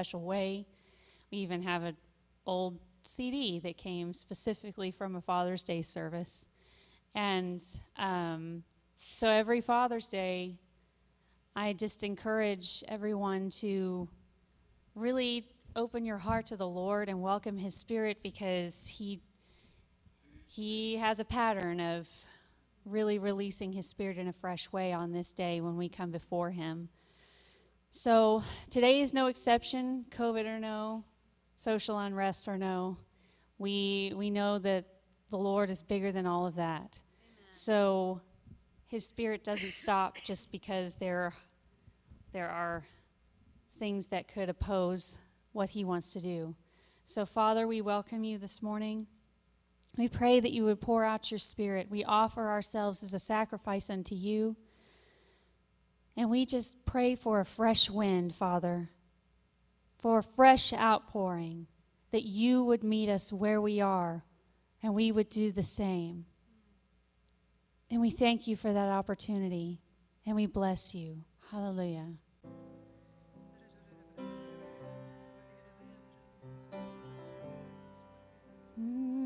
special way. We even have an old CD that came specifically from a Father's Day service. And um, so every Father's Day, I just encourage everyone to really open your heart to the Lord and welcome His Spirit because He He has a pattern of really releasing His Spirit in a fresh way on this day when we come before Him. So today is no exception, COVID or no, social unrest or no. We we know that the Lord is bigger than all of that. Amen. So his spirit doesn't stop just because there there are things that could oppose what he wants to do. So Father, we welcome you this morning. We pray that you would pour out your spirit. We offer ourselves as a sacrifice unto you. And we just pray for a fresh wind, Father, for a fresh outpouring, that you would meet us where we are and we would do the same. And we thank you for that opportunity and we bless you. Hallelujah. Pour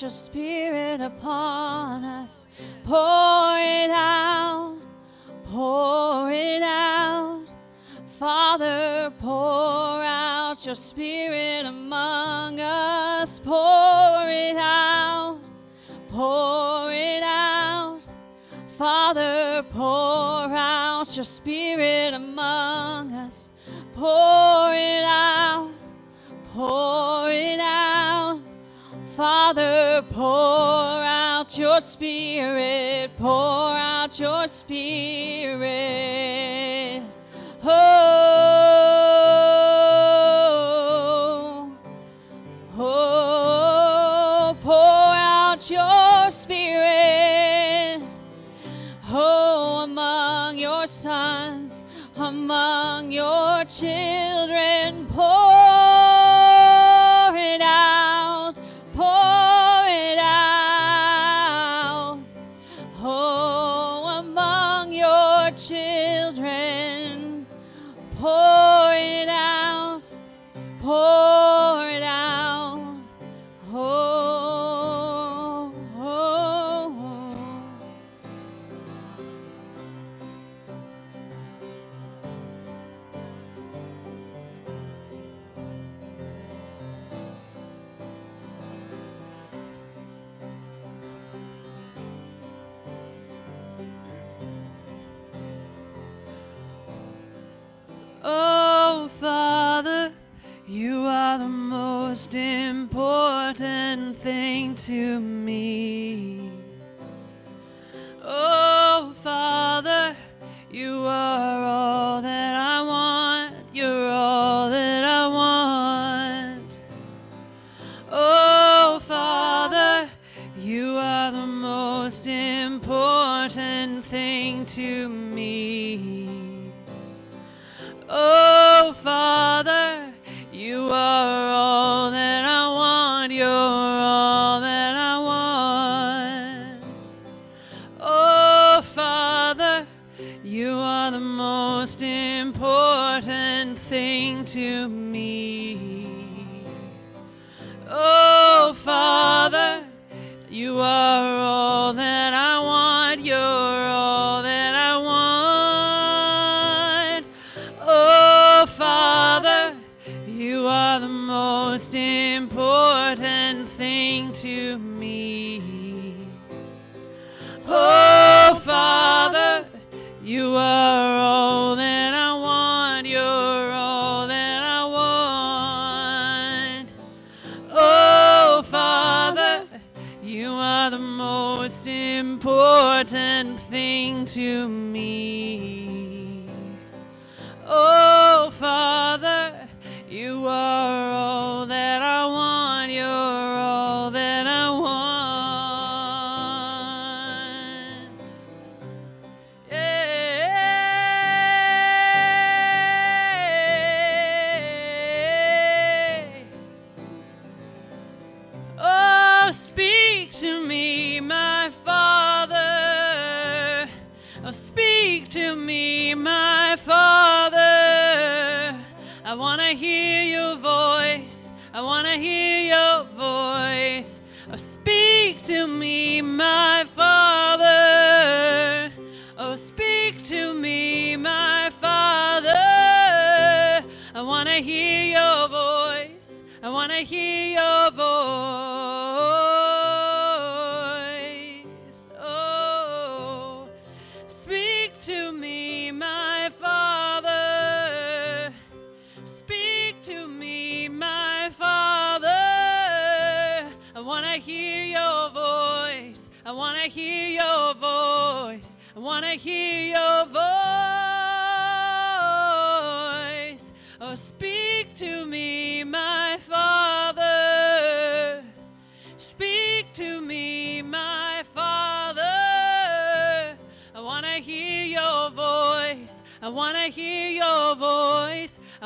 your spirit upon us. Pour it out, pour it out. Father, pour out your spirit your spirit. You are the most important thing to me. I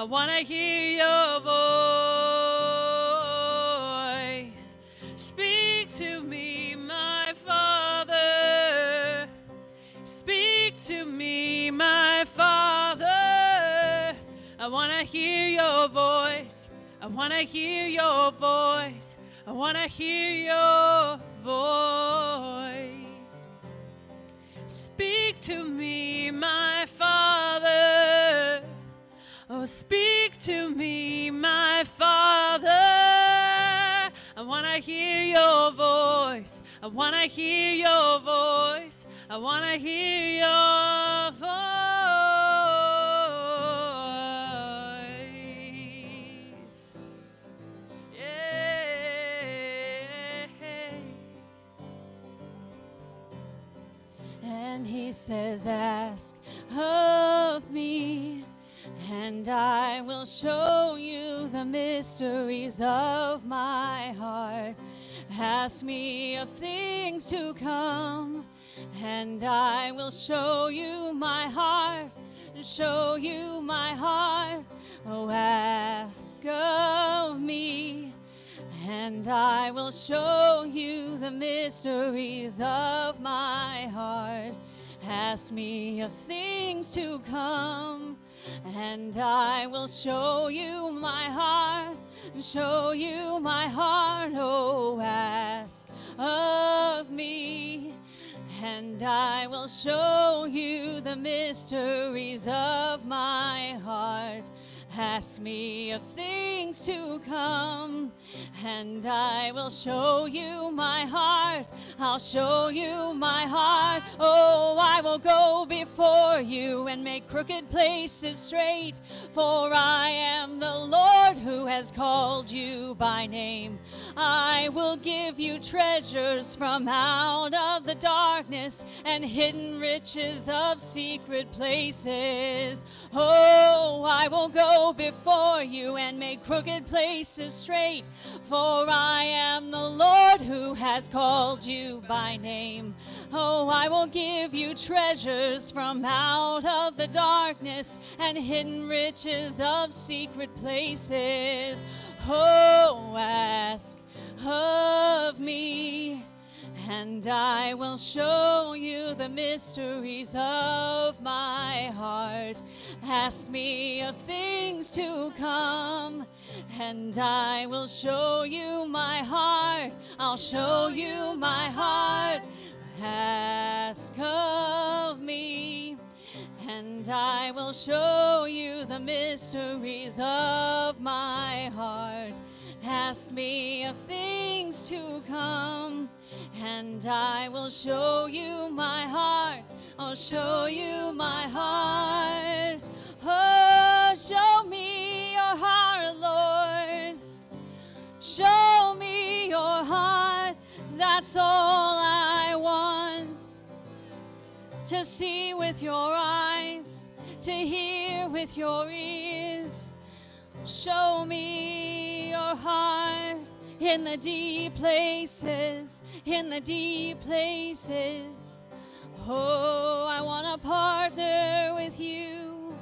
I want to hear your voice. Speak to me, my Father. Speak to me, my Father. I want to hear your voice. I want to hear your voice. I want to hear your voice. Speak to me, my Father. Oh, speak to me, my Father. I want to hear your voice. I want to hear your voice. I want to hear your voice. Yeah. And he says, Ask of me, and I will show you the mysteries of my heart. Ask me of things to come, and I will show you my heart. Show you my heart. Oh, ask of me. And I will show you the mysteries of my heart. Ask me of things to come, and I will show you my heart. Show you my heart. Oh, ask of me. And I will show you the mysteries of my heart. Ask me of things to come, and I will show you my heart. I'll show you my heart. Oh, I will go before you and make crooked places straight. For I am the Lord who has called you by name. I will give you treasures from out of the darkness and hidden riches of secret places. Oh, I will go before you and make crooked places straight. For I am the Lord who has called you by name. Oh, I will give you treasures from out of the darkness and hidden riches of secret places. Oh, ask of me and I will show you the mysteries of my heart. Ask me of things to come, and I will show you my heart. I'll show you my heart. Ask of me. And I will show you the mysteries of my heart. Ask me of things to come, and I will show you my heart. I'll show you my heart. Oh, show me your heart, Lord. Show me your heart. That's all I want to see with your eyes, to hear with your ears. Show me heart in the deep places, in the deep places. Oh, I want to partner with you.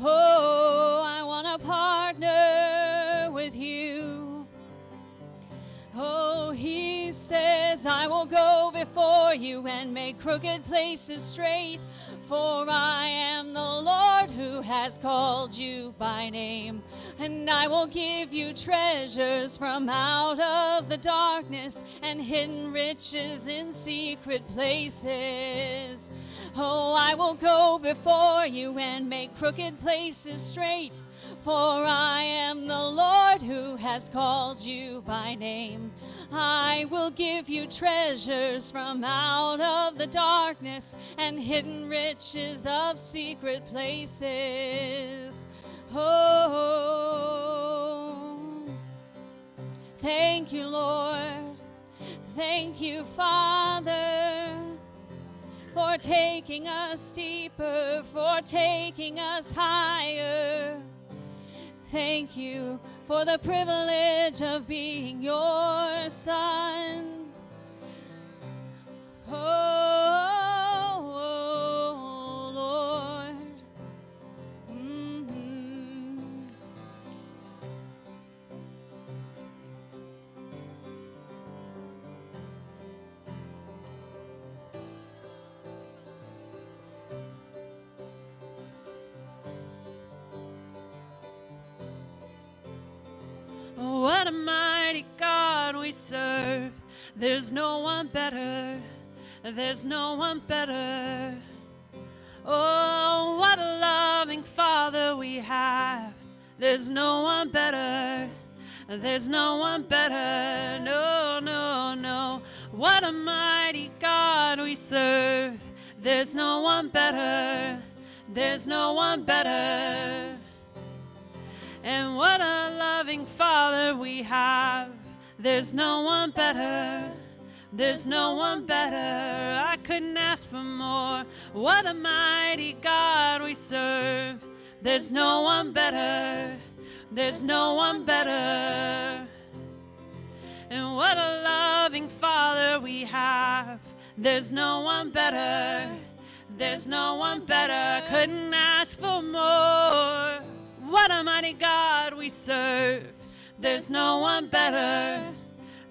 Oh, I want to partner with you. Oh, he says, I will go before you and make crooked places straight. For I am the Lord who has called you by name, and I will give you treasures from out of the darkness and hidden riches in secret places. Oh, I will go before you and make crooked places straight. For I has called you by name. I will give you treasures from out of the darkness and hidden riches of secret places. Oh, thank you, Lord. Thank you, Father, for taking us deeper, for taking us higher. Thank you for the privilege of being your son. Oh, we serve. There's no one better. There's no one better. Oh, what a loving Father we have. There's no one better. There's no one better. No, no, no. What a mighty God we serve. There's no one better. There's no one better. And what a loving Father we have. There's no one better. There's no one better. I couldn't ask for more. What a mighty God we serve. There's no one better. There's no one better. And what a loving Father we have. There's no one better. There's no one better. Couldn't ask for more. What a mighty God we serve. There's no one better.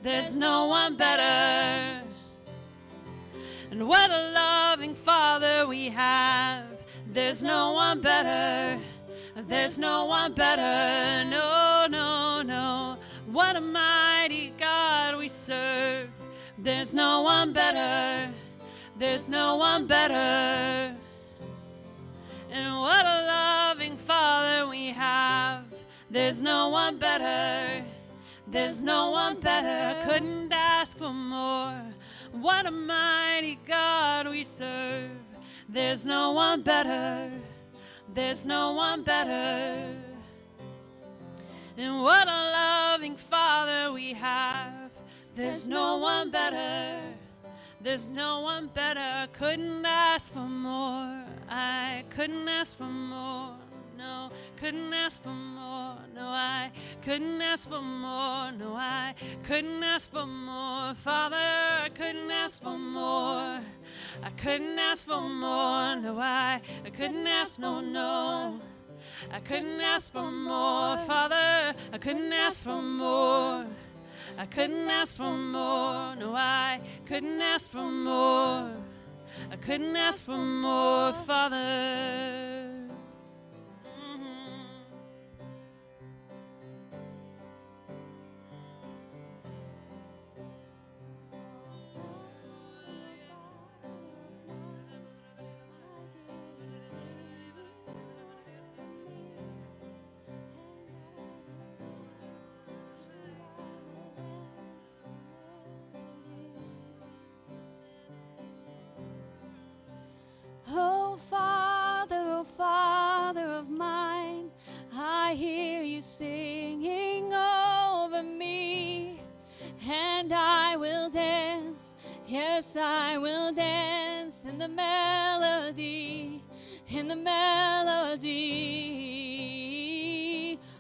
There's no one better. And what a loving Father we have. There's no one better. There's no one better. No, no, no. What a mighty God we serve. There's no one better. There's no one better. And what a loving Father we have. There's no one better. There's no one better. Couldn't ask for more. What a mighty God we serve. There's no one better. There's no one better. And what a loving Father we have. There's no one better. There's no one better. Couldn't ask for more. I couldn't ask for more. No, couldn't ask for more. No, I couldn't ask for more. No, I couldn't ask for more. Father, I couldn't ask for more. I couldn't ask for more. No, I, I couldn't ask, no, no. I couldn't ask for more. Father, I couldn't ask for more. I couldn't ask for more. No, I couldn't ask for more. I couldn't ask for more, Father. Yes, I will dance in the melody, in the melody.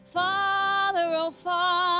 Father, oh, Father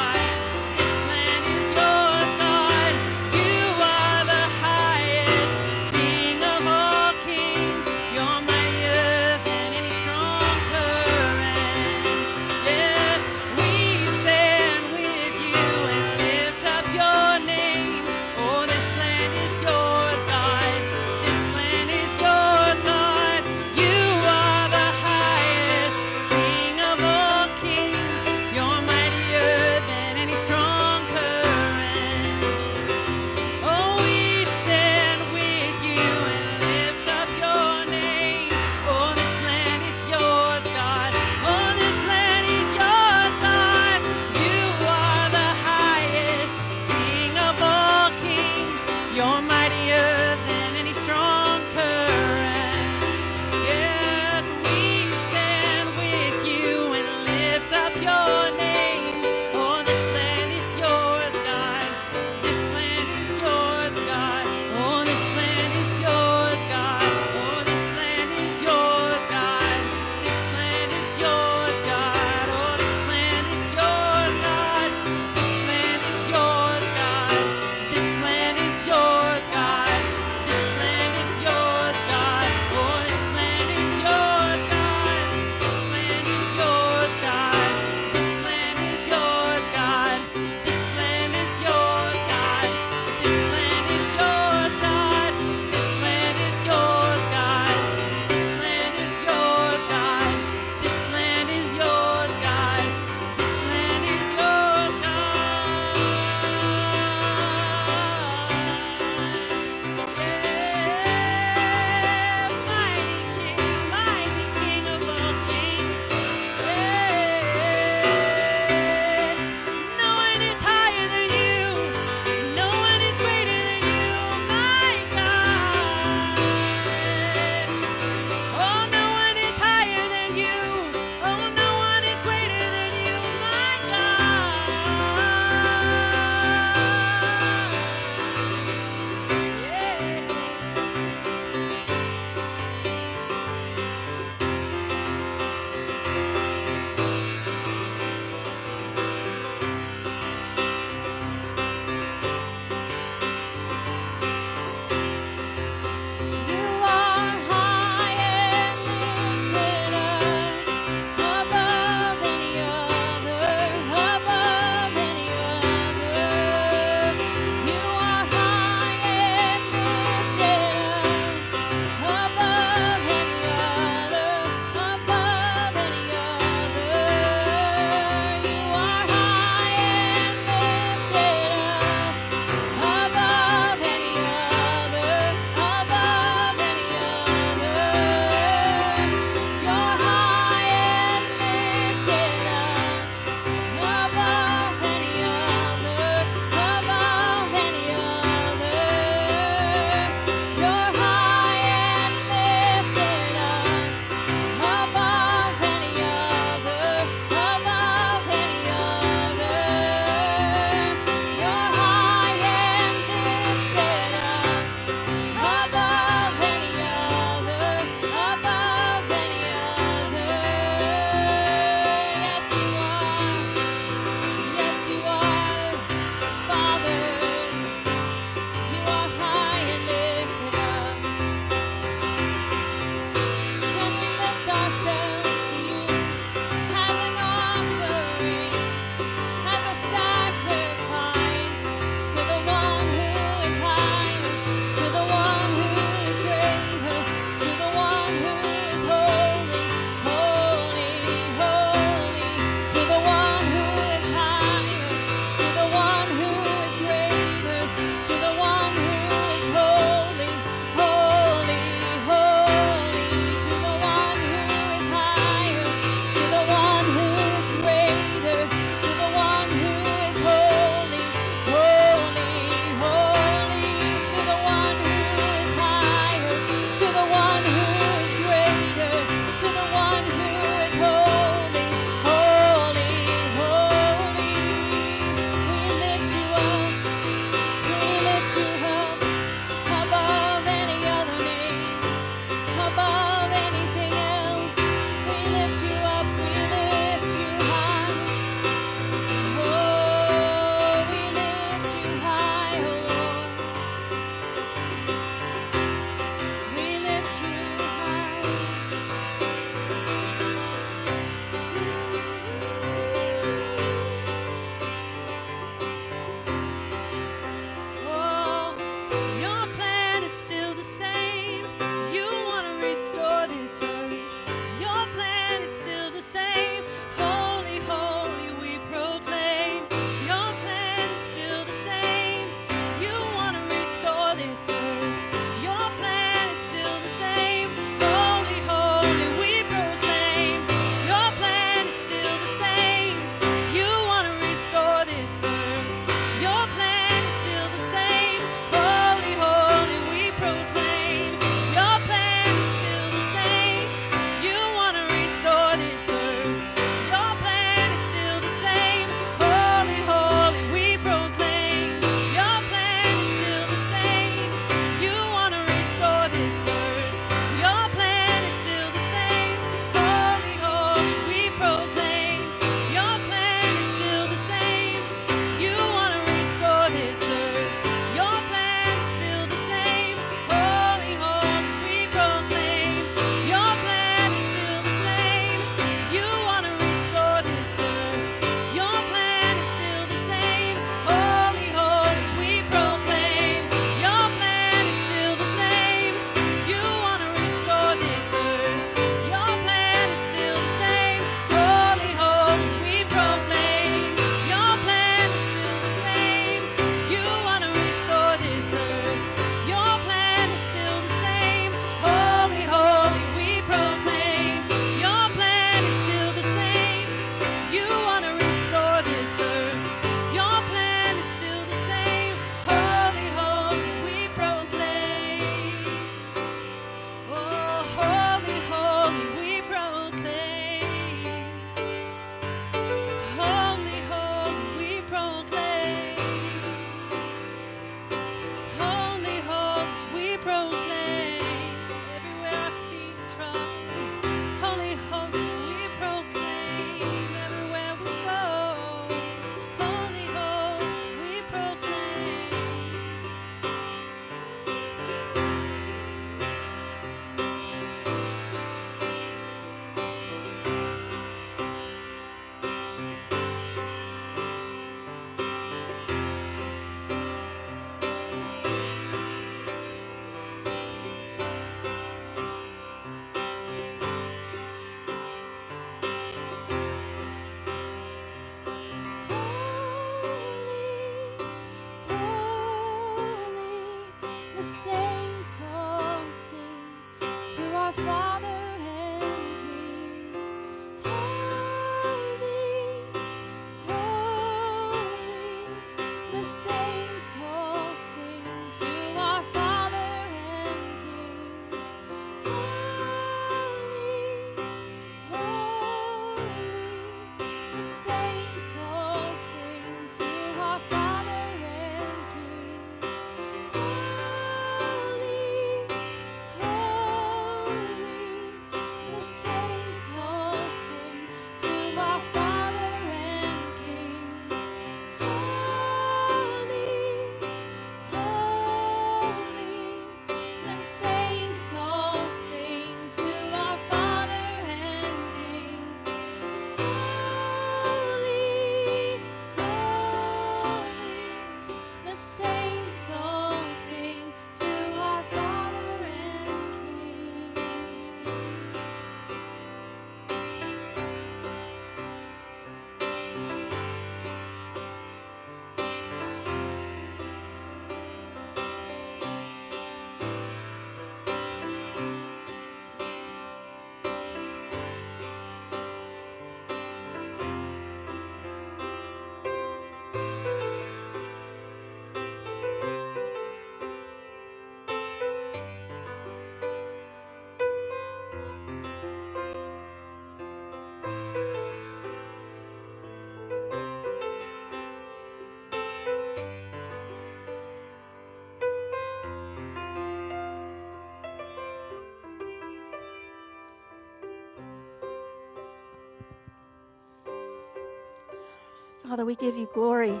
Father, we give you glory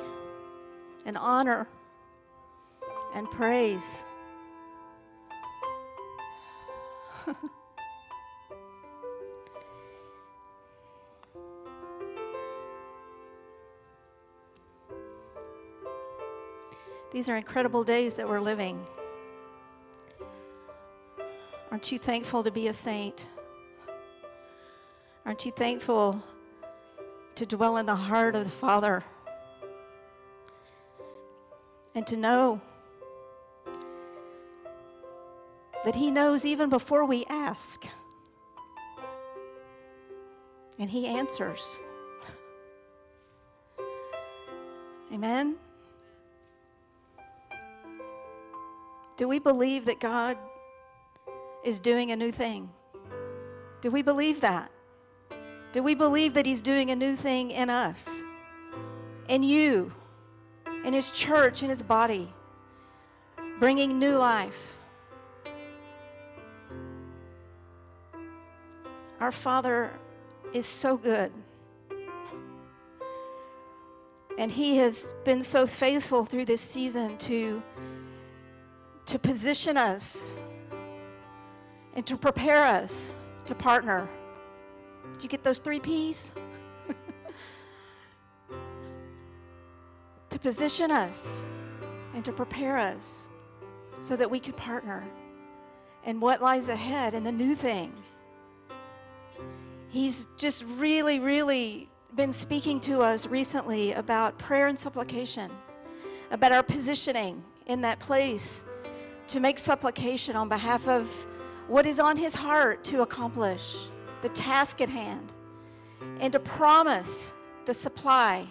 and honor and praise. These are incredible days that we're living. Aren't you thankful to be a saint? Aren't you thankful to dwell in the heart of the Father and to know that He knows even before we ask. And He answers. Amen? Do we believe that God is doing a new thing? Do we believe that? Do we believe that He's doing a new thing in us, in you, in His church, in His body, bringing new life? Our Father is so good. And He has been so faithful through this season to, to position us and to prepare us to partner did you get those three P's? to position us and to prepare us so that we could partner in what lies ahead and the new thing. He's just really, really been speaking to us recently about prayer and supplication, about our positioning in that place to make supplication on behalf of what is on his heart to accomplish the task at hand, and to promise the supply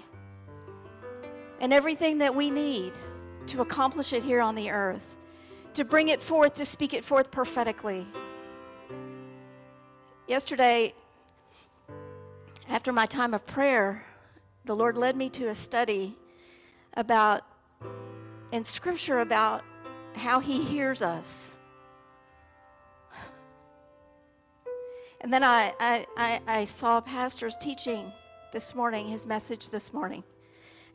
and everything that we need to accomplish it here on the earth, to bring it forth, to speak it forth prophetically. Yesterday, after my time of prayer, the Lord led me to a study about, in Scripture, about how He hears us. And then I, I, I, I saw Pastor's teaching this morning, his message this morning.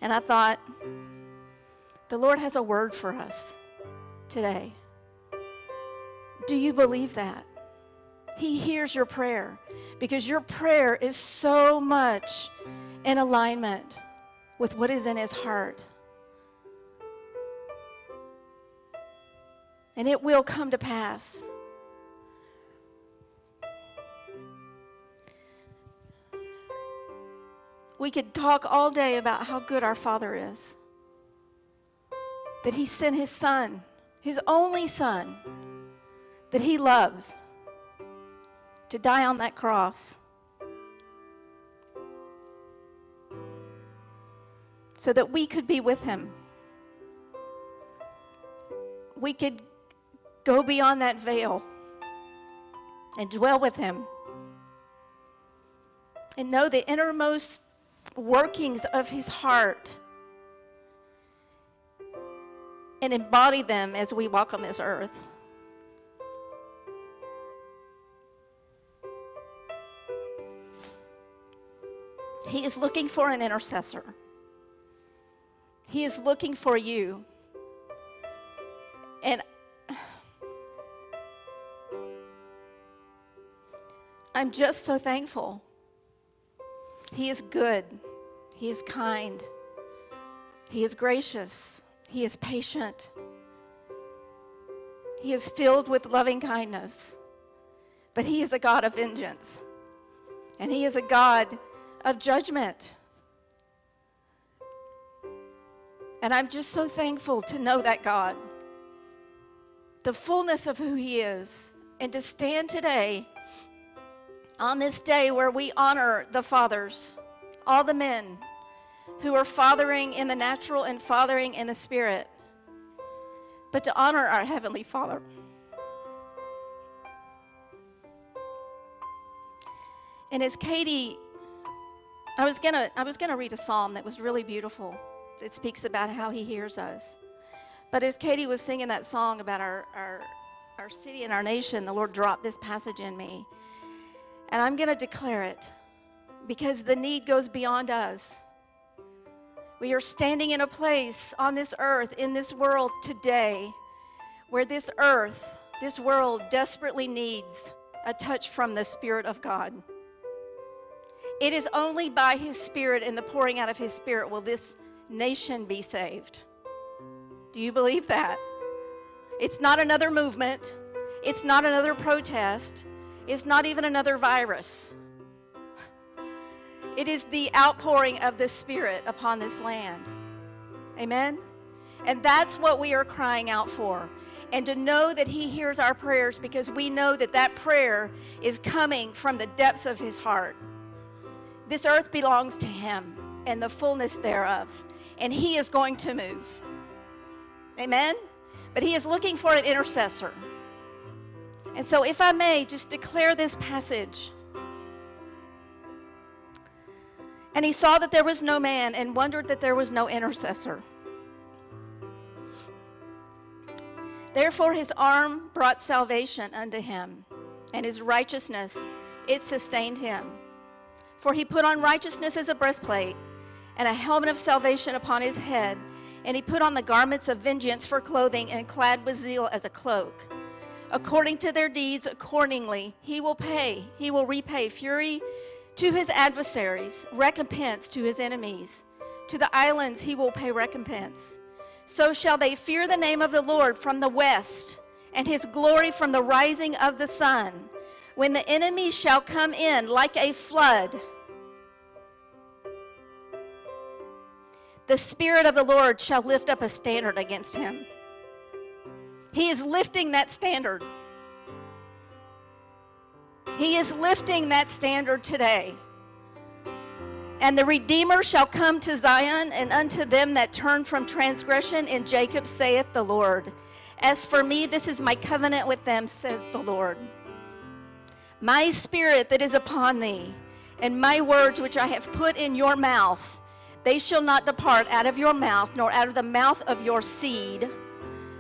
And I thought, the Lord has a word for us today. Do you believe that? He hears your prayer because your prayer is so much in alignment with what is in His heart. And it will come to pass. We could talk all day about how good our Father is. That He sent His Son his only son that he loves to die on that cross so that we could be with him. We could go beyond that veil and dwell with him and know the innermost workings of his heart and embody them as we walk on this earth. He is looking for an intercessor. He is looking for you. And I'm just so thankful. He is good. He is kind. He is gracious. He is patient. He is filled with loving kindness. But He is a God of vengeance. And He is a God of judgment. And I'm just so thankful to know that God, the fullness of who He is, and to stand today on this day where we honor the fathers, all the men who are fathering in the natural and fathering in the spirit, but to honor our Heavenly Father. And as Katie, I was gonna, I was gonna read a psalm that was really beautiful. It speaks about how He hears us. But as Katie was singing that song about our, our, our city and our nation, the Lord dropped this passage in me. And I'm going to declare it because the need goes beyond us. We are standing in a place on this earth, in this world today, where this earth, this world desperately needs a touch from the Spirit of God. It is only by His Spirit and the pouring out of His Spirit will this nation be saved. Do you believe that? It's not another movement, it's not another protest is not even another virus. It is the outpouring of the Spirit upon this land. Amen? And that's what we are crying out for. And to know that He hears our prayers because we know that that prayer is coming from the depths of His heart. This earth belongs to Him and the fullness thereof. And He is going to move. Amen? But He is looking for an intercessor. And so, if I may, just declare this passage. And he saw that there was no man and wondered that there was no intercessor. Therefore, his arm brought salvation unto him, and his righteousness, it sustained him. For he put on righteousness as a breastplate, and a helmet of salvation upon his head, and he put on the garments of vengeance for clothing, and clad with zeal as a cloak according to their deeds, accordingly, he will pay. He will repay fury to his adversaries, recompense to his enemies. To the islands he will pay recompense. So shall they fear the name of the Lord from the west, and his glory from the rising of the sun. When the enemy shall come in like a flood, the Spirit of the Lord shall lift up a standard against him. He is lifting that standard. He is lifting that standard today. And the Redeemer shall come to Zion, and unto them that turn from transgression in Jacob, saith the Lord. As for me, this is my covenant with them, says the Lord. My spirit that is upon thee, and my words which I have put in your mouth, they shall not depart out of your mouth, nor out of the mouth of your seed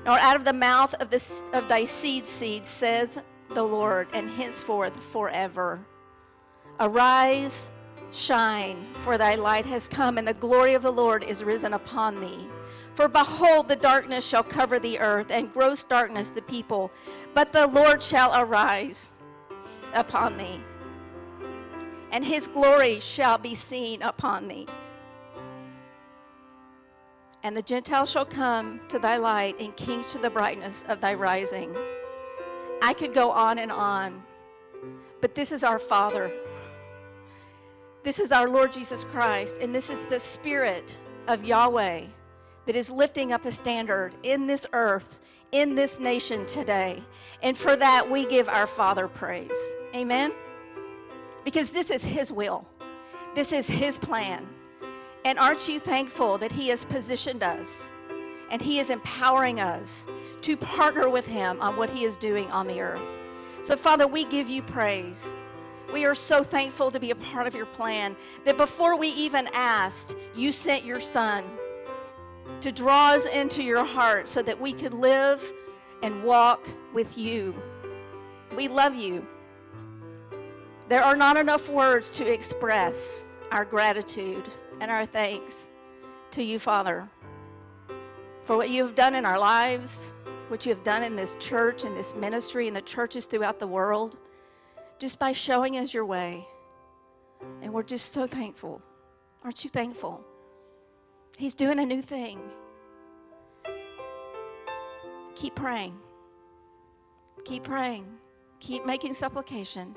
nor out of the mouth of, this, of thy seed seed, says the Lord, and henceforth forever. Arise, shine, for thy light has come, and the glory of the Lord is risen upon thee. For behold, the darkness shall cover the earth, and gross darkness the people, but the Lord shall arise upon thee, and his glory shall be seen upon thee and the Gentiles shall come to thy light, and kings to the brightness of thy rising. I could go on and on, but this is our Father. This is our Lord Jesus Christ, and this is the Spirit of Yahweh that is lifting up a standard in this earth, in this nation today. And for that, we give our Father praise. Amen? Because this is His will, this is His plan. And aren't you thankful that He has positioned us and He is empowering us to partner with Him on what He is doing on the earth? So, Father, we give you praise. We are so thankful to be a part of your plan that before we even asked, you sent your Son to draw us into your heart so that we could live and walk with you. We love you. There are not enough words to express our gratitude and our thanks to you, Father, for what you have done in our lives, what you have done in this church and this ministry and the churches throughout the world, just by showing us your way. And we're just so thankful. Aren't you thankful? He's doing a new thing. Keep praying. Keep praying. Keep making supplication.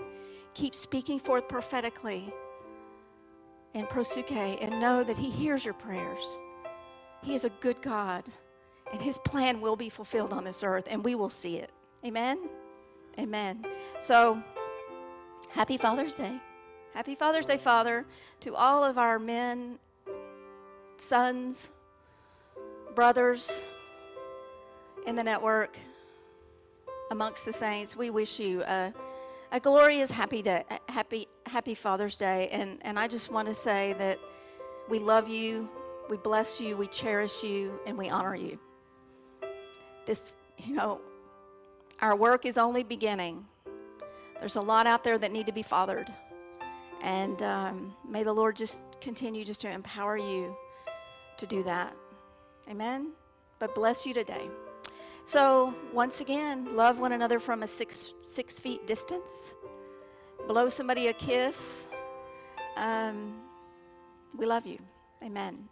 Keep speaking forth prophetically in proseuche and know that He hears your prayers. He is a good God, and His plan will be fulfilled on this earth, and we will see it. Amen? Amen. So, happy Father's Day. Happy Father's Day, Father, to all of our men, sons, brothers in the network, amongst the saints. We wish you a, a glorious, happy day, happy, happy Father's Day. And, and I just want to say that we love you, we bless you, we cherish you, and we honor you. This, you know, our work is only beginning. There's a lot out there that need to be fathered. And um, may the Lord just continue just to empower you to do that. Amen. But bless you today. So, once again, love one another from a six, six feet distance. Blow somebody a kiss. Um, we love you. Amen.